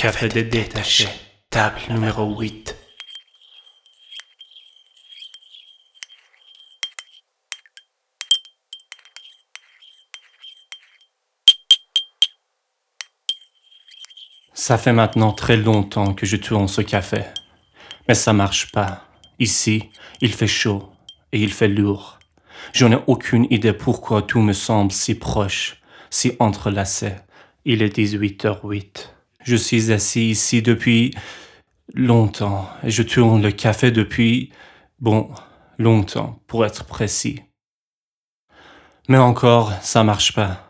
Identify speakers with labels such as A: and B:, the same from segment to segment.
A: Café de détaché, table numéro 8. Ça fait maintenant très longtemps que je tourne ce café. Mais ça marche pas. Ici, il fait chaud et il fait lourd. Je n'ai aucune idée pourquoi tout me semble si proche, si entrelacé. Il est 18h08. Je suis assis ici depuis longtemps et je tourne le café depuis, bon, longtemps pour être précis. Mais encore, ça marche pas.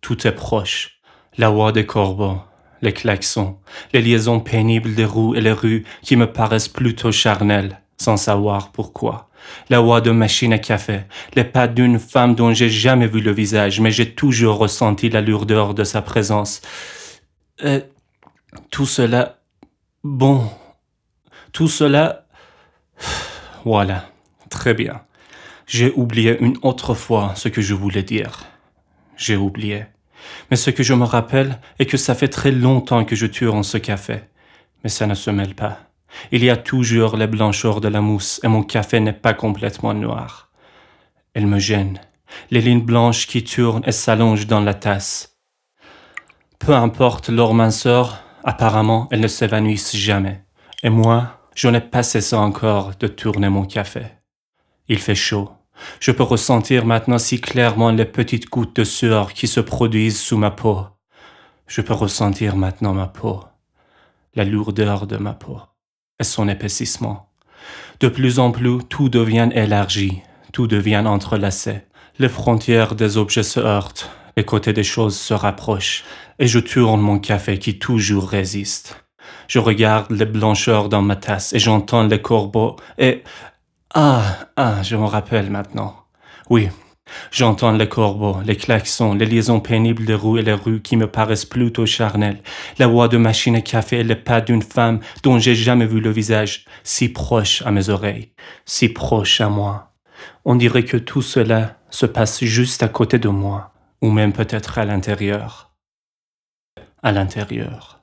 A: Tout est proche. La voix des corbeaux, les klaxons, les liaisons pénibles des roues et les rues qui me paraissent plutôt charnelles, sans savoir pourquoi. La voix de machine à café, les pas d'une femme dont j'ai jamais vu le visage, mais j'ai toujours ressenti la lourdeur de sa présence. Et tout cela, bon, tout cela, voilà, très bien. J'ai oublié une autre fois ce que je voulais dire. J'ai oublié. Mais ce que je me rappelle est que ça fait très longtemps que je tue en ce café. Mais ça ne se mêle pas. Il y a toujours les blancheurs de la mousse et mon café n'est pas complètement noir. Elle me gêne. Les lignes blanches qui tournent et s'allongent dans la tasse. Peu importe leur minceur, apparemment elles ne s'évanouissent jamais. Et moi, je n'ai pas cessé encore de tourner mon café. Il fait chaud. Je peux ressentir maintenant si clairement les petites gouttes de sueur qui se produisent sous ma peau. Je peux ressentir maintenant ma peau, la lourdeur de ma peau et son épaississement. De plus en plus, tout devient élargi, tout devient entrelacé. Les frontières des objets se heurtent, les côtés des choses se rapprochent, et je tourne mon café qui toujours résiste. Je regarde les blancheurs dans ma tasse et j'entends les corbeaux et ah, ah, je me rappelle maintenant. Oui, j'entends les corbeaux, les klaxons, les liaisons pénibles des roues et les rues qui me paraissent plutôt charnelles, la voix de machine à café et les pas d'une femme dont j'ai jamais vu le visage, si proche à mes oreilles, si proche à moi. On dirait que tout cela se passe juste à côté de moi, ou même peut-être à l'intérieur. À l'intérieur.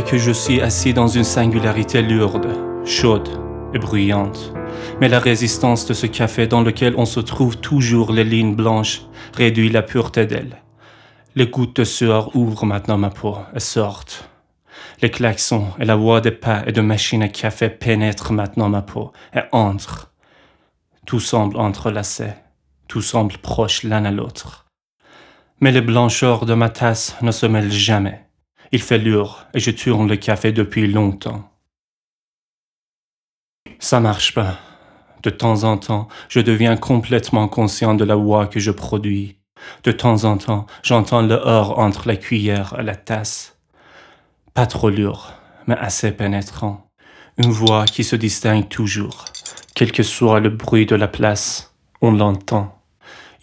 A: Que je suis assis dans une singularité lourde, chaude et bruyante. Mais la résistance de ce café dans lequel on se trouve toujours les lignes blanches réduit la pureté d'elle. Les gouttes de sueur ouvrent maintenant ma peau et sortent. Les klaxons et la voix des pas et de machines à café pénètrent maintenant ma peau et entrent. Tout semble entrelacé, tout semble proche l'un à l'autre. Mais les blancheurs de ma tasse ne se mêlent jamais. Il fait lourd et je tourne le café depuis longtemps. Ça marche pas. De temps en temps, je deviens complètement conscient de la voix que je produis. De temps en temps, j'entends le hors entre la cuillère et la tasse. Pas trop lourd, mais assez pénétrant. Une voix qui se distingue toujours. Quel que soit le bruit de la place, on l'entend.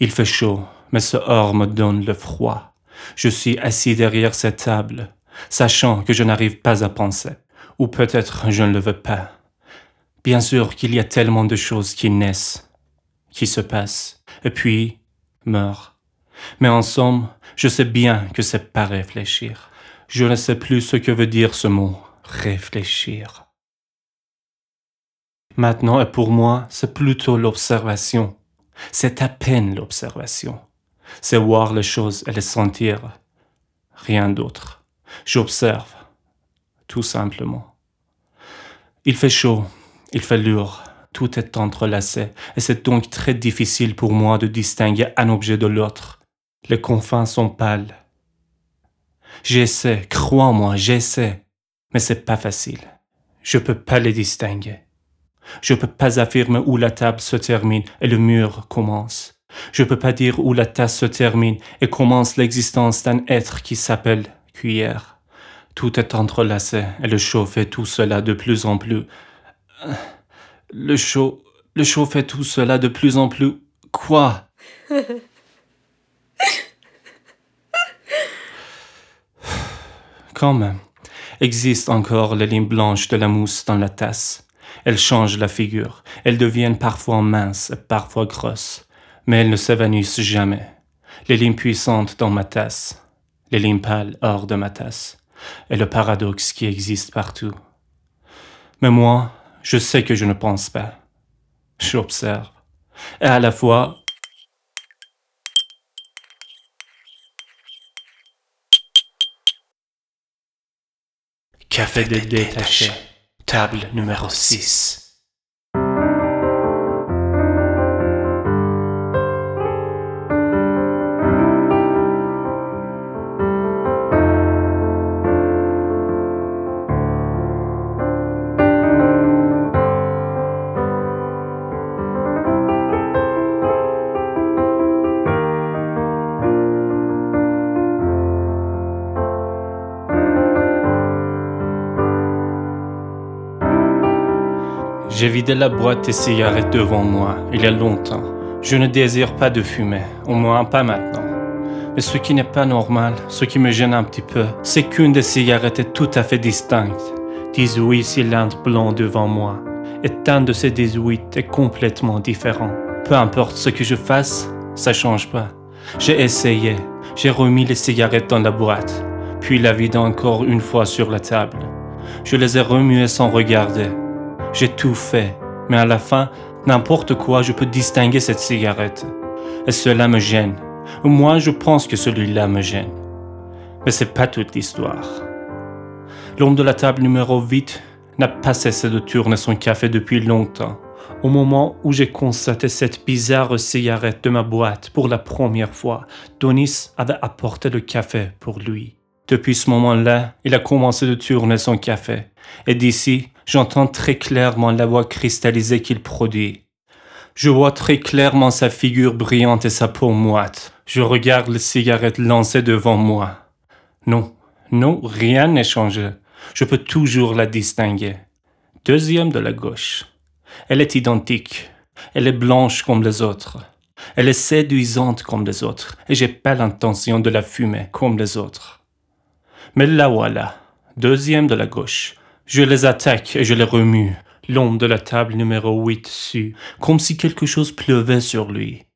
A: Il fait chaud, mais ce hors me donne le froid. Je suis assis derrière cette table, sachant que je n'arrive pas à penser, ou peut-être je ne le veux pas. Bien sûr qu'il y a tellement de choses qui naissent, qui se passent, et puis meurent. Mais en somme, je sais bien que c'est pas réfléchir. Je ne sais plus ce que veut dire ce mot, réfléchir. Maintenant, et pour moi, c'est plutôt l'observation. C'est à peine l'observation. C'est voir les choses et les sentir. Rien d'autre. J'observe, tout simplement. Il fait chaud, il fait lourd, tout est entrelacé, et c'est donc très difficile pour moi de distinguer un objet de l'autre. Les confins sont pâles. J'essaie, crois-moi, j'essaie, mais c'est pas facile. Je peux pas les distinguer. Je peux pas affirmer où la table se termine et le mur commence. Je peux pas dire où la tasse se termine et commence l'existence d'un être qui s'appelle cuillère. Tout est entrelacé et le chaud fait tout cela de plus en plus. Le chaud, le chaud fait tout cela de plus en plus. Quoi? Quand même, existe encore les lignes blanches de la mousse dans la tasse. Elles changent la figure. Elles deviennent parfois minces et parfois grosses. Mais elles ne s'évanouissent jamais. Les lignes puissantes dans ma tasse. Les lignes pâles hors de ma tasse. Et le paradoxe qui existe partout. Mais moi, je sais que je ne pense pas. J'observe. Et à la fois, Café détaché, table numéro 6. Vidé la boîte de cigarettes devant moi, il y a longtemps. Je ne désire pas de fumer, au moins pas maintenant. Mais ce qui n'est pas normal, ce qui me gêne un petit peu, c'est qu'une des cigarettes est tout à fait distincte. 18 cylindres blancs devant moi. Et un de ces 18 est complètement différent. Peu importe ce que je fasse, ça change pas. J'ai essayé, j'ai remis les cigarettes dans la boîte, puis la vide encore une fois sur la table. Je les ai remuées sans regarder. J'ai tout fait, mais à la fin, n'importe quoi, je peux distinguer cette cigarette. Et cela me gêne. Moi, je pense que celui-là me gêne. Mais c'est pas toute l'histoire. L'homme de la table numéro 8 n'a pas cessé de tourner son café depuis longtemps. Au moment où j'ai constaté cette bizarre cigarette de ma boîte pour la première fois, Donis avait apporté le café pour lui. Depuis ce moment-là, il a commencé de tourner son café. Et d'ici, j'entends très clairement la voix cristallisée qu'il produit. Je vois très clairement sa figure brillante et sa peau moite. Je regarde les cigarettes lancées devant moi. Non, non, rien n'est changé. Je peux toujours la distinguer. Deuxième de la gauche. Elle est identique. Elle est blanche comme les autres. Elle est séduisante comme les autres, et j'ai pas l'intention de la fumer comme les autres. Mais la voilà, deuxième de la gauche. Je les attaque et je les remue. L'homme de la table numéro 8 sue, comme si quelque chose pleuvait sur lui.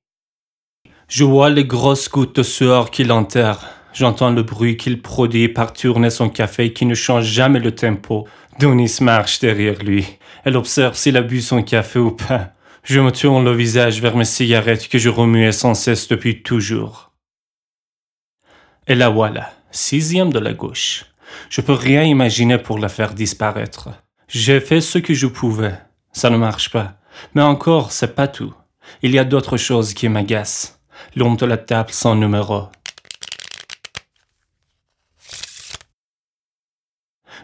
A: Je vois les grosses gouttes de sueur qu'il enterre. J'entends le bruit qu'il produit par tourner son café qui ne change jamais le tempo. Donis marche derrière lui. Elle observe s'il a bu son café ou pas. Je me tourne le visage vers mes cigarettes que je remuais sans cesse depuis toujours. Et la voilà sixième de la gauche. Je peux rien imaginer pour la faire disparaître. J'ai fait ce que je pouvais. Ça ne marche pas. Mais encore, c'est pas tout. Il y a d'autres choses qui m'agacent. L'homme de la table sans numéro.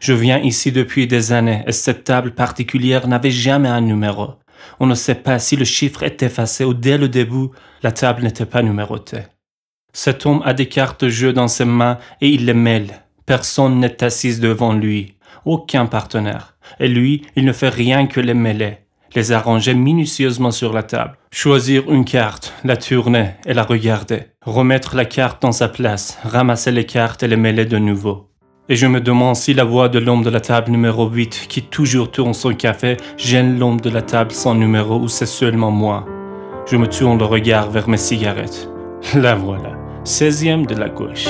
A: Je viens ici depuis des années et cette table particulière n'avait jamais un numéro. On ne sait pas si le chiffre est effacé ou dès le début, la table n'était pas numérotée. Cet homme a des cartes de jeu dans ses mains et il les mêle. Personne n'est assis devant lui, aucun partenaire. Et lui, il ne fait rien que les mêler, les arranger minutieusement sur la table. Choisir une carte, la tourner et la regarder. Remettre la carte dans sa place, ramasser les cartes et les mêler de nouveau. Et je me demande si la voix de l'homme de la table numéro 8 qui toujours tourne son café gêne l'homme de la table sans numéro ou c'est seulement moi. Je me tourne le regard vers mes cigarettes. La voilà, 16e de la gauche.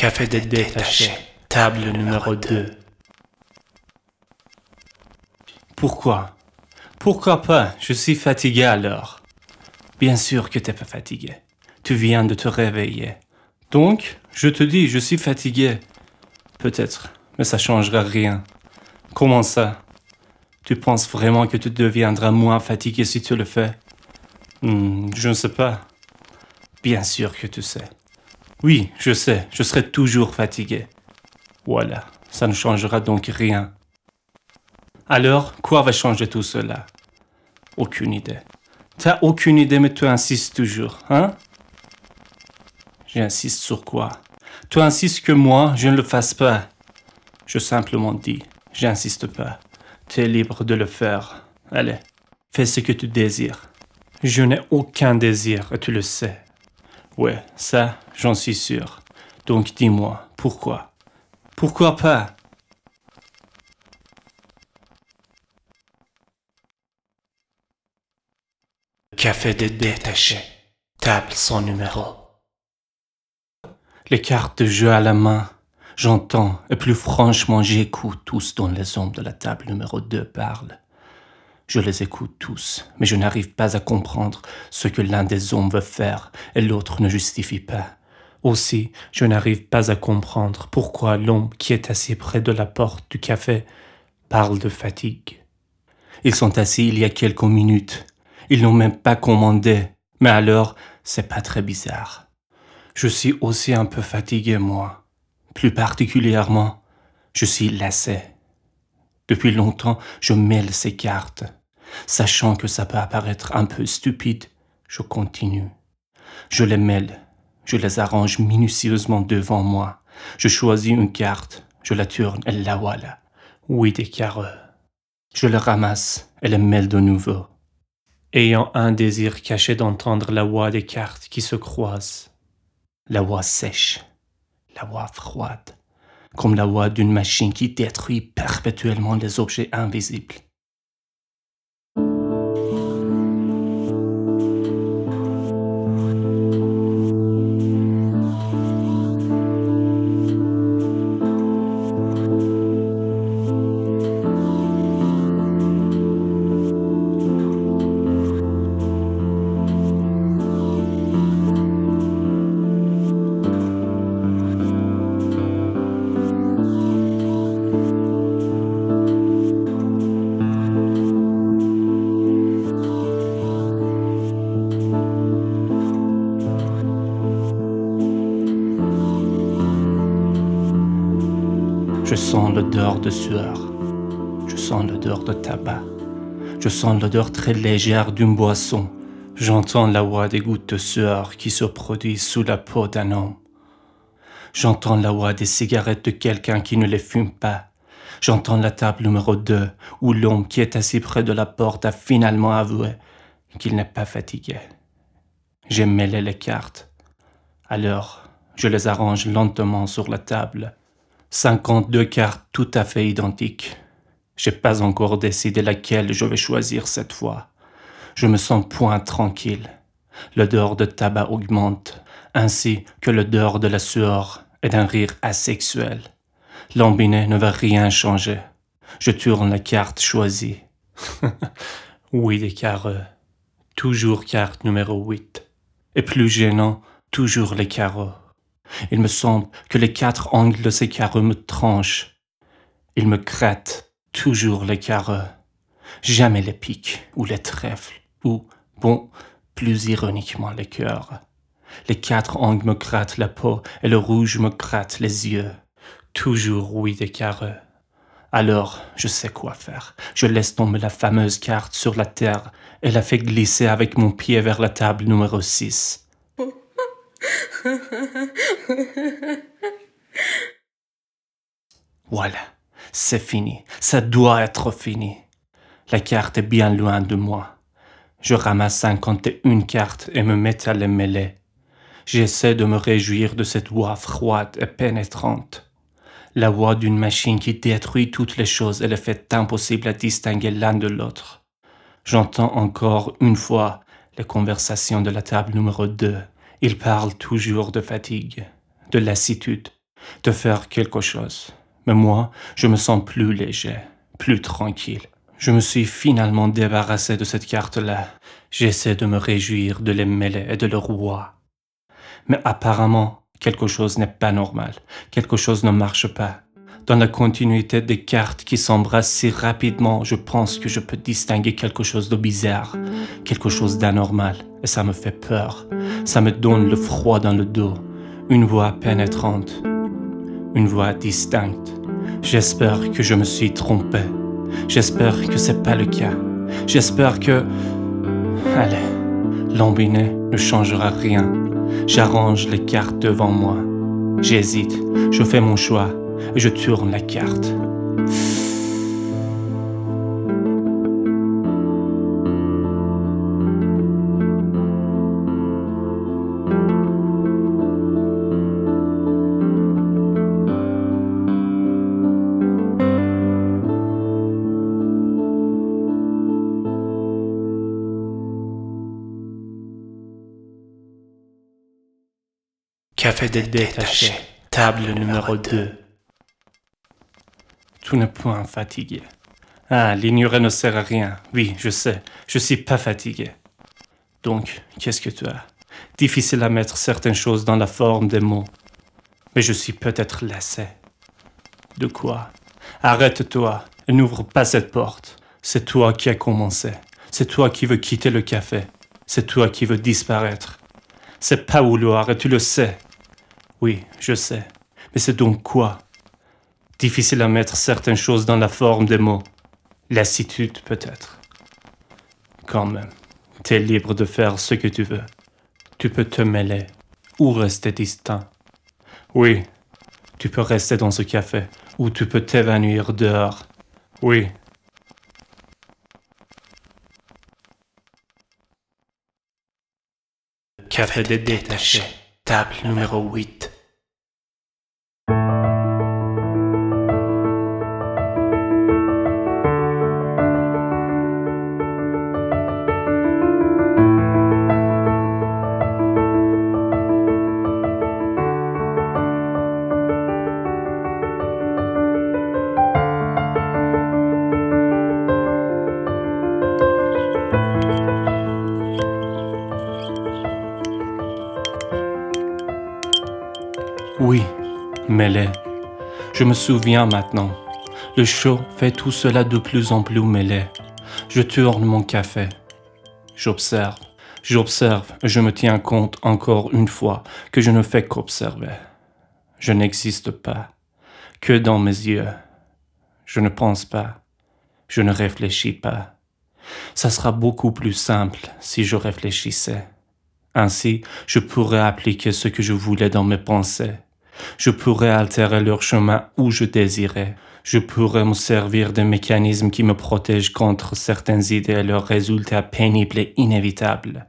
A: Café détaché, table numéro 2. Pourquoi? Pourquoi pas? Je suis fatigué alors. Bien sûr que t'es pas fatigué. Tu viens de te réveiller. Donc, je te dis, je suis fatigué. Peut-être, mais ça changera rien. Comment ça? Tu penses vraiment que tu deviendras moins fatigué si tu le fais? Hmm, Je ne sais pas. Bien sûr que tu sais. Oui, je sais, je serai toujours fatigué. Voilà, ça ne changera donc rien. Alors, quoi va changer tout cela? Aucune idée. T'as aucune idée, mais tu insistes toujours, hein? J'insiste sur quoi? Tu insistes que moi, je ne le fasse pas. Je simplement dis, j'insiste pas. Tu es libre de le faire. Allez, fais ce que tu désires. Je n'ai aucun désir, et tu le sais. Ouais, ça, j'en suis sûr. Donc dis-moi, pourquoi? Pourquoi pas? Café de détaché. Table sans numéro. Les cartes de jeu à la main. J'entends, et plus franchement j'écoute tous dont les hommes de la table numéro 2 parlent. Je les écoute tous, mais je n'arrive pas à comprendre ce que l'un des hommes veut faire et l'autre ne justifie pas. Aussi, je n'arrive pas à comprendre pourquoi l'homme qui est assis près de la porte du café parle de fatigue. Ils sont assis il y a quelques minutes. Ils n'ont même pas commandé. Mais alors, c'est pas très bizarre. Je suis aussi un peu fatigué, moi. Plus particulièrement, je suis lassé. Depuis longtemps, je mêle ces cartes. Sachant que ça peut apparaître un peu stupide, je continue. Je les mêle, je les arrange minutieusement devant moi. Je choisis une carte, je la tourne et la voilà. Oui, des carreaux. Je le ramasse et les mêle de nouveau. Ayant un désir caché d'entendre la voix des cartes qui se croisent. La voix sèche, la voix froide, comme la voix d'une machine qui détruit perpétuellement les objets invisibles. L'odeur de sueur. Je sens l'odeur de tabac. Je sens l'odeur très légère d'une boisson. J'entends la voix des gouttes de sueur qui se produisent sous la peau d'un homme. J'entends la voix des cigarettes de quelqu'un qui ne les fume pas. J'entends la table numéro 2 où l'homme qui est assis près de la porte a finalement avoué qu'il n'est pas fatigué. J'ai mêlé les cartes. Alors, je les arrange lentement sur la table. 52 cartes tout à fait identiques. J'ai pas encore décidé laquelle je vais choisir cette fois. Je me sens point tranquille. L'odeur de tabac augmente, ainsi que l'odeur de la sueur et d'un rire asexuel. Lambinet ne va rien changer. Je tourne la carte choisie. oui, des carreaux. Toujours carte numéro 8. Et plus gênant, toujours les carreaux. Il me semble que les quatre angles de ces carreaux me tranchent. Ils me grattent toujours les carreaux. Jamais les pics ou les trèfles ou, bon, plus ironiquement les cœurs. Les quatre angles me grattent la peau et le rouge me gratte les yeux. Toujours oui des carreaux. Alors, je sais quoi faire. Je laisse tomber la fameuse carte sur la terre et la fais glisser avec mon pied vers la table numéro 6. Voilà, c'est fini. Ça doit être fini. La carte est bien loin de moi. Je ramasse 51 cartes et me mets à les mêler. J'essaie de me réjouir de cette voix froide et pénétrante. La voix d'une machine qui détruit toutes les choses et les fait impossible à distinguer l'un de l'autre. J'entends encore une fois les conversations de la table numéro 2. Ils parlent toujours de fatigue, de lassitude, de faire quelque chose. Mais moi, je me sens plus léger, plus tranquille. Je me suis finalement débarrassé de cette carte-là. J'essaie de me réjouir de les mêler et de le roi. Mais apparemment, Quelque chose n'est pas normal. Quelque chose ne marche pas. Dans la continuité des cartes qui s'embrassent si rapidement, je pense que je peux distinguer quelque chose de bizarre, quelque chose d'anormal, et ça me fait peur. Ça me donne le froid dans le dos. Une voix pénétrante, une voix distincte. J'espère que je me suis trompé. J'espère que c'est pas le cas. J'espère que... Allez, l'embiné ne changera rien. J'arrange les cartes devant moi. J'hésite, je fais mon choix je tourne la carte. Café des table numéro 2. Tout n'est point fatigué. Ah, l'ignorer ne sert à rien. Oui, je sais, je suis pas fatigué. Donc, qu'est-ce que tu as? Difficile à mettre certaines choses dans la forme des mots. Mais je suis peut-être lassé. De quoi? Arrête-toi et n'ouvre pas cette porte. C'est toi qui as commencé. C'est toi qui veux quitter le café. C'est toi qui veux disparaître. C'est pas vouloir et tu le sais. Oui, je sais. Mais c'est donc quoi? Difficile à mettre certaines choses dans la forme des mots. Lassitude peut-être. Quand même, t'es libre de faire ce que tu veux. Tu peux te mêler ou rester distant. Oui, tu peux rester dans ce café ou tu peux t'évanouir dehors. Oui. Café des détachés, table numéro 8. Souviens maintenant. Le chaud fait tout cela de plus en plus mêlé. Je tourne mon café. J'observe. J'observe je me tiens compte encore une fois que je ne fais qu'observer. Je n'existe pas. Que dans mes yeux. Je ne pense pas. Je ne réfléchis pas. Ça sera beaucoup plus simple si je réfléchissais. Ainsi, je pourrais appliquer ce que je voulais dans mes pensées je pourrais altérer leur chemin où je désirais. Je pourrais me servir des mécanismes qui me protègent contre certaines idées et leurs résultats pénibles et inévitables.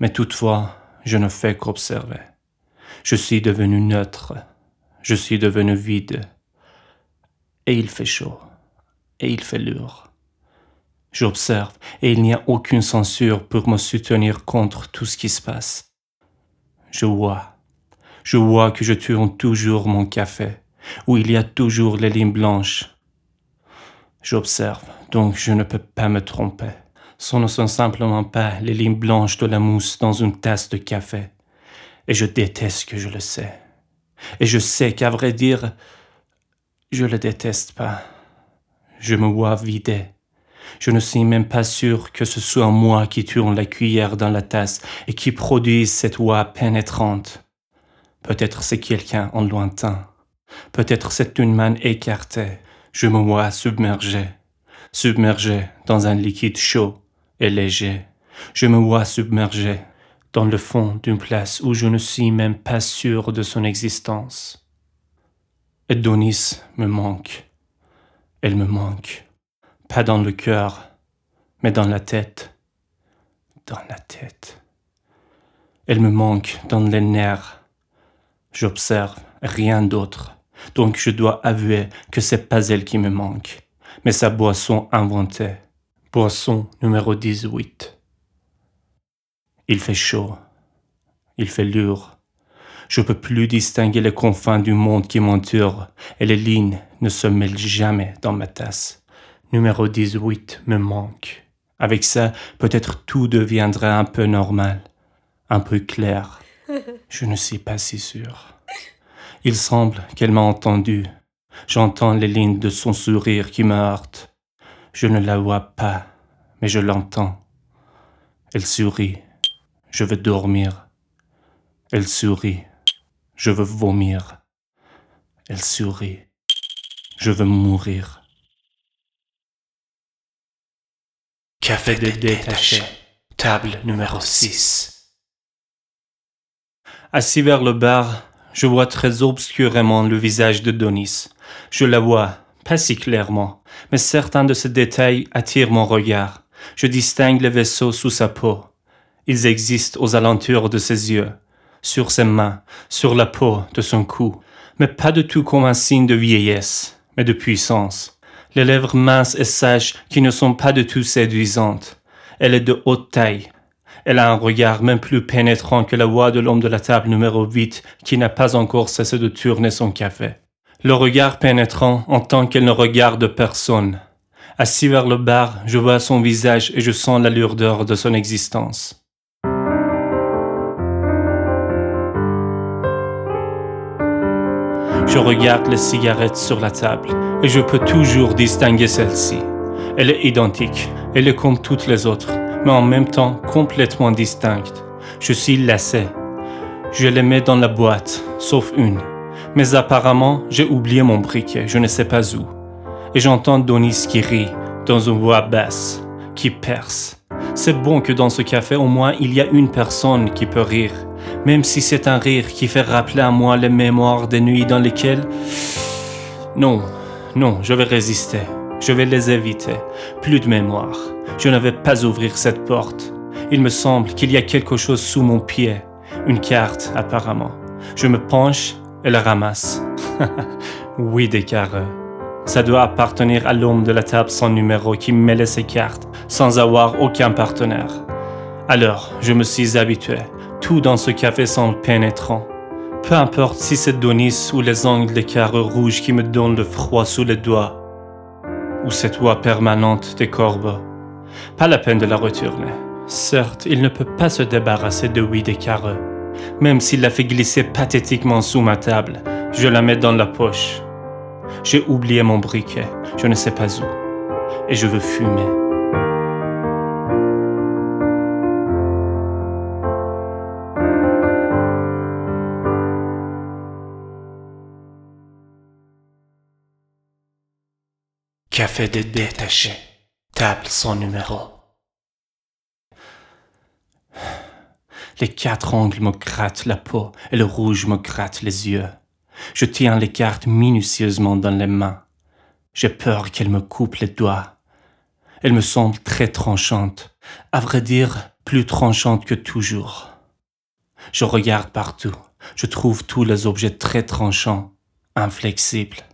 A: Mais toutefois, je ne fais qu'observer. Je suis devenu neutre. Je suis devenu vide. Et il fait chaud. Et il fait lourd. J'observe et il n'y a aucune censure pour me soutenir contre tout ce qui se passe. Je vois je vois que je tourne toujours mon café, où il y a toujours les lignes blanches. J'observe, donc je ne peux pas me tromper. Ce ne sont simplement pas les lignes blanches de la mousse dans une tasse de café. Et je déteste que je le sais. Et je sais qu'à vrai dire, je le déteste pas. Je me vois vidé. Je ne suis même pas sûr que ce soit moi qui tourne la cuillère dans la tasse et qui produise cette voix pénétrante. Peut-être c'est quelqu'un en lointain. Peut-être c'est une main écartée. Je me vois submergé. Submergé dans un liquide chaud et léger. Je me vois submergé dans le fond d'une place où je ne suis même pas sûr de son existence. Edonis me manque. Elle me manque. Pas dans le cœur, mais dans la tête. Dans la tête. Elle me manque dans les nerfs J'observe, rien d'autre. Donc je dois avouer que c'est pas elle qui me manque, mais sa boisson inventée. Boisson numéro 18. Il fait chaud. Il fait lourd. Je peux plus distinguer les confins du monde qui m'entoure et les lignes ne se mêlent jamais dans ma tasse. Numéro 18 me manque. Avec ça, peut-être tout deviendra un peu normal, un peu clair. Je ne suis pas si sûr. Il semble qu'elle m'a entendu. J'entends les lignes de son sourire qui me heurtent. Je ne la vois pas, mais je l'entends. Elle sourit. Je veux dormir. Elle sourit. Je veux vomir. Elle sourit. Je veux mourir. Café de détaché. Table numéro 6. Assis vers le bar, je vois très obscurément le visage de Donis. Je la vois, pas si clairement, mais certains de ces détails attirent mon regard. Je distingue les vaisseaux sous sa peau. Ils existent aux alentours de ses yeux, sur ses mains, sur la peau de son cou, mais pas du tout comme un signe de vieillesse, mais de puissance. Les lèvres minces et sages qui ne sont pas du tout séduisantes. Elle est de haute taille. Elle a un regard même plus pénétrant que la voix de l'homme de la table numéro 8 qui n'a pas encore cessé de tourner son café. Le regard pénétrant en tant qu'elle ne regarde personne. Assis vers le bar, je vois son visage et je sens la lourdeur de son existence. Je regarde les cigarettes sur la table et je peux toujours distinguer celle-ci. Elle est identique, elle est comme toutes les autres, mais en même temps complètement distincte. Je suis lassé. Je les mets dans la boîte, sauf une. Mais apparemment, j'ai oublié mon briquet, je ne sais pas où. Et j'entends Donis qui rit, dans une voix basse, qui perce. C'est bon que dans ce café, au moins, il y a une personne qui peut rire, même si c'est un rire qui fait rappeler à moi les mémoires des nuits dans lesquelles... Non, non, je vais résister. Je vais les éviter. Plus de mémoire. Je ne vais pas ouvrir cette porte. Il me semble qu'il y a quelque chose sous mon pied. Une carte, apparemment. Je me penche et la ramasse. oui, des carreaux. Ça doit appartenir à l'homme de la table sans numéro qui mêlait ses cartes sans avoir aucun partenaire. Alors, je me suis habitué. Tout dans ce café semble pénétrant. Peu importe si c'est Donis ou les angles des carreaux rouges qui me donnent le froid sous les doigts, ou cette voix permanente des corbeaux. Pas la peine de la retourner. Certes, il ne peut pas se débarrasser de oui des carreaux. Même s'il la fait glisser pathétiquement sous ma table, je la mets dans la poche. J'ai oublié mon briquet, je ne sais pas où, et je veux fumer. Café de détaché, table sans numéro. Les quatre angles me grattent la peau et le rouge me gratte les yeux. Je tiens les cartes minutieusement dans les mains. J'ai peur qu'elle me coupe les doigts. Elle me semble très tranchante, à vrai dire plus tranchante que toujours. Je regarde partout, je trouve tous les objets très tranchants, inflexibles.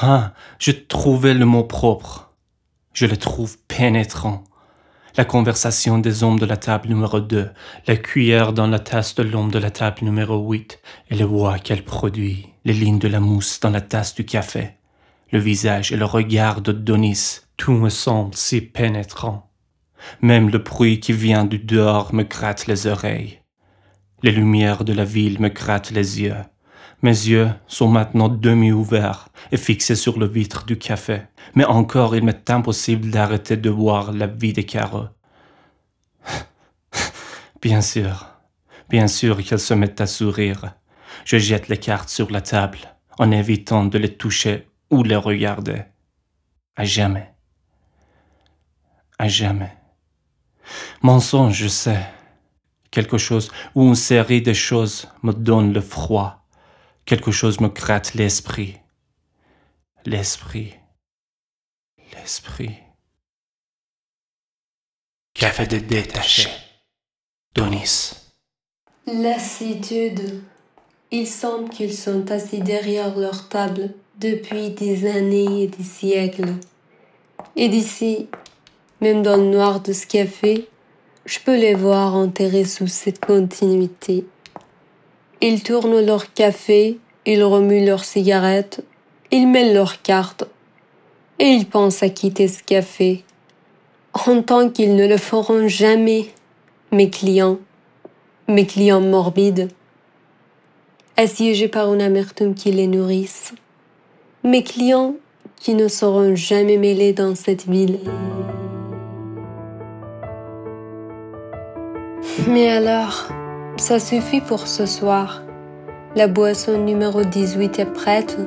A: Ah, je trouvais le mot propre. Je le trouve pénétrant. La conversation des hommes de la table numéro 2, la cuillère dans la tasse de l'homme de la table numéro 8 et le voix qu'elle produit, les lignes de la mousse dans la tasse du café, le visage et le regard de Donis, tout me semble si pénétrant. Même le bruit qui vient du dehors me gratte les oreilles. Les lumières de la ville me grattent les yeux. Mes yeux sont maintenant demi-ouverts et fixés sur le vitre du café, mais encore il m'est impossible d'arrêter de voir la vie des carreaux. Bien sûr, bien sûr qu'elle se met à sourire. Je jette les cartes sur la table en évitant de les toucher ou les regarder. À jamais. À jamais. Mensonge, je sais. Quelque chose ou une série de choses me donne le froid Quelque chose me gratte l'esprit. L'esprit. L'esprit. Café de détaché. Donis.
B: Lassitude. Il semble qu'ils sont assis derrière leur table depuis des années et des siècles. Et d'ici, même dans le noir de ce café, je peux les voir enterrés sous cette continuité. Ils tournent leur café, ils remuent leurs cigarettes, ils mêlent leurs cartes, et ils pensent à quitter ce café, en tant qu'ils ne le feront jamais, mes clients, mes clients morbides, assiégés par une amertume qui les nourrisse. Mes clients qui ne seront jamais mêlés dans cette ville. Mais alors, ça suffit pour ce soir. La boisson numéro 18 est prête.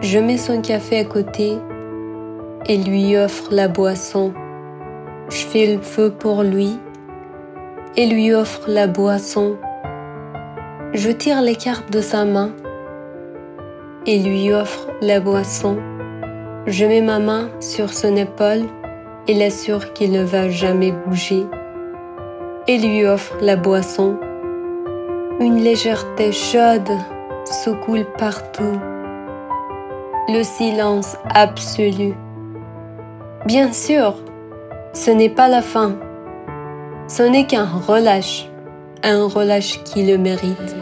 B: Je mets son café à côté et lui offre la boisson. Je fais le feu pour lui et lui offre la boisson. Je tire les cartes de sa main et lui offre la boisson. Je mets ma main sur son épaule et l'assure qu'il ne va jamais bouger et lui offre la boisson. Une légèreté chaude se coule partout. Le silence absolu. Bien sûr, ce n'est pas la fin. Ce n'est qu'un relâche, un relâche qui le mérite.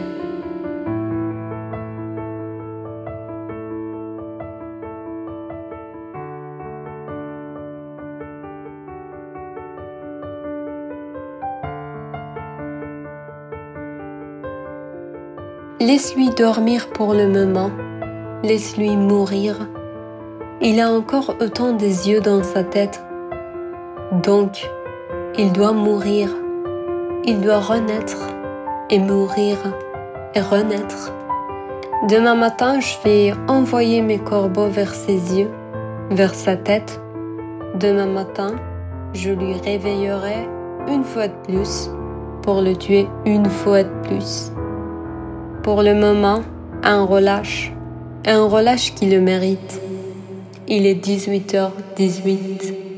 B: Laisse-lui dormir pour le moment, laisse-lui mourir. Il a encore autant des yeux dans sa tête. Donc, il doit mourir, il doit renaître et mourir et renaître. Demain matin, je vais envoyer mes corbeaux vers ses yeux, vers sa tête. Demain matin, je lui réveillerai une fois de plus pour le tuer une fois de plus. Pour le moment, un relâche, un relâche qui le mérite. Il est 18h18.